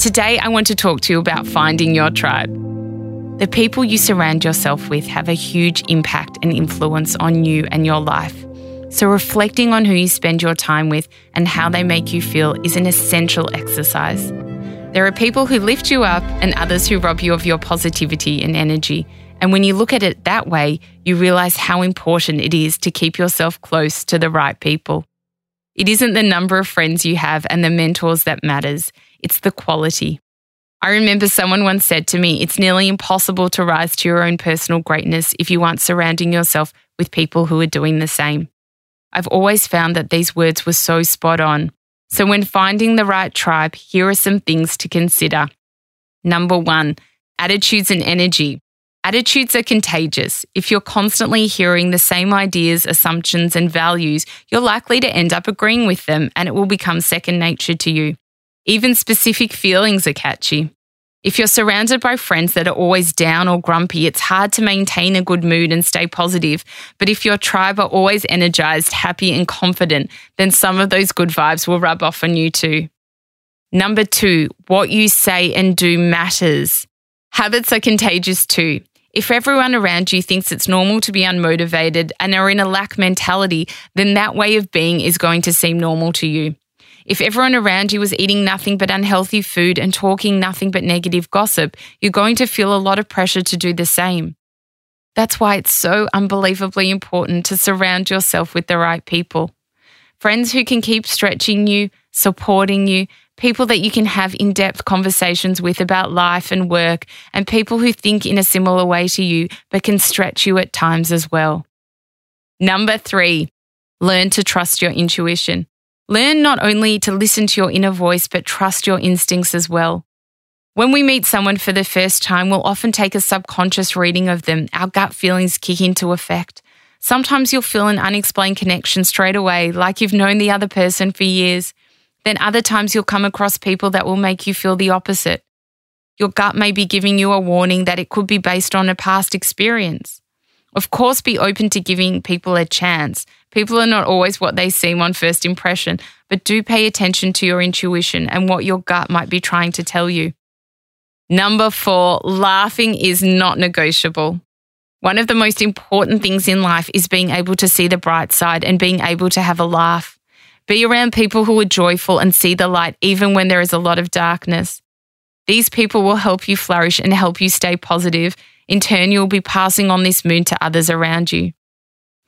Today, I want to talk to you about finding your tribe. The people you surround yourself with have a huge impact and influence on you and your life. So, reflecting on who you spend your time with and how they make you feel is an essential exercise. There are people who lift you up and others who rob you of your positivity and energy. And when you look at it that way, you realize how important it is to keep yourself close to the right people. It isn't the number of friends you have and the mentors that matters, it's the quality. I remember someone once said to me, it's nearly impossible to rise to your own personal greatness if you aren't surrounding yourself with people who are doing the same. I've always found that these words were so spot on. So, when finding the right tribe, here are some things to consider. Number one, attitudes and energy. Attitudes are contagious. If you're constantly hearing the same ideas, assumptions, and values, you're likely to end up agreeing with them and it will become second nature to you. Even specific feelings are catchy. If you're surrounded by friends that are always down or grumpy, it's hard to maintain a good mood and stay positive. But if your tribe are always energized, happy, and confident, then some of those good vibes will rub off on you too. Number two, what you say and do matters. Habits are contagious too. If everyone around you thinks it's normal to be unmotivated and are in a lack mentality, then that way of being is going to seem normal to you. If everyone around you was eating nothing but unhealthy food and talking nothing but negative gossip, you're going to feel a lot of pressure to do the same. That's why it's so unbelievably important to surround yourself with the right people. Friends who can keep stretching you, supporting you, people that you can have in depth conversations with about life and work, and people who think in a similar way to you but can stretch you at times as well. Number three, learn to trust your intuition. Learn not only to listen to your inner voice, but trust your instincts as well. When we meet someone for the first time, we'll often take a subconscious reading of them. Our gut feelings kick into effect. Sometimes you'll feel an unexplained connection straight away, like you've known the other person for years. Then other times you'll come across people that will make you feel the opposite. Your gut may be giving you a warning that it could be based on a past experience. Of course, be open to giving people a chance. People are not always what they seem on first impression, but do pay attention to your intuition and what your gut might be trying to tell you. Number four, laughing is not negotiable. One of the most important things in life is being able to see the bright side and being able to have a laugh. Be around people who are joyful and see the light even when there is a lot of darkness. These people will help you flourish and help you stay positive. In turn, you'll be passing on this mood to others around you.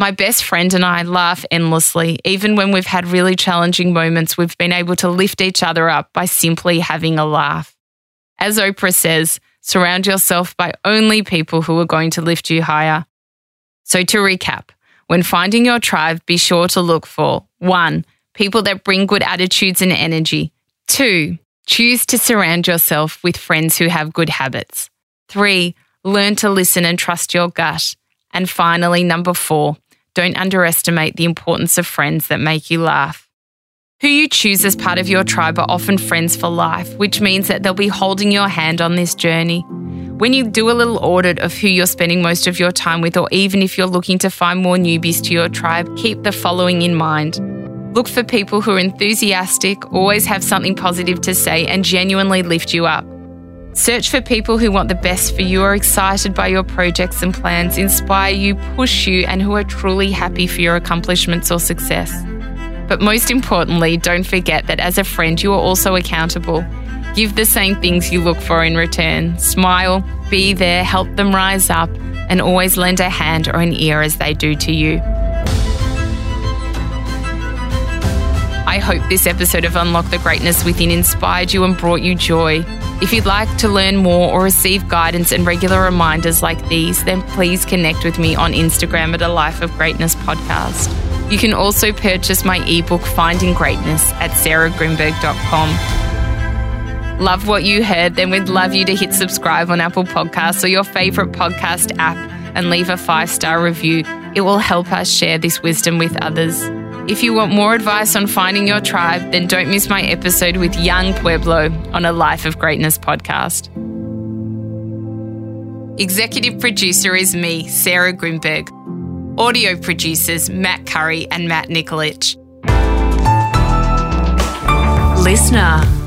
My best friend and I laugh endlessly. Even when we've had really challenging moments, we've been able to lift each other up by simply having a laugh. As Oprah says, surround yourself by only people who are going to lift you higher. So, to recap, when finding your tribe, be sure to look for one, people that bring good attitudes and energy. Two, choose to surround yourself with friends who have good habits. Three, learn to listen and trust your gut. And finally, number four, don't underestimate the importance of friends that make you laugh. Who you choose as part of your tribe are often friends for life, which means that they'll be holding your hand on this journey. When you do a little audit of who you're spending most of your time with, or even if you're looking to find more newbies to your tribe, keep the following in mind. Look for people who are enthusiastic, always have something positive to say, and genuinely lift you up. Search for people who want the best for you, are excited by your projects and plans, inspire you, push you, and who are truly happy for your accomplishments or success. But most importantly, don't forget that as a friend, you are also accountable. Give the same things you look for in return. Smile, be there, help them rise up, and always lend a hand or an ear as they do to you. I hope this episode of Unlock the Greatness Within inspired you and brought you joy. If you'd like to learn more or receive guidance and regular reminders like these, then please connect with me on Instagram at a Life of Greatness podcast. You can also purchase my ebook Finding Greatness at sarahgrynberg.com. Love what you heard? Then we'd love you to hit subscribe on Apple Podcasts or your favourite podcast app and leave a five star review. It will help us share this wisdom with others. If you want more advice on finding your tribe, then don't miss my episode with Yung Pueblo on a Life of Greatness podcast. Executive producer is me, Sarah Grynberg. Audio producers Matt Curry and Matt Nikolic. Listener.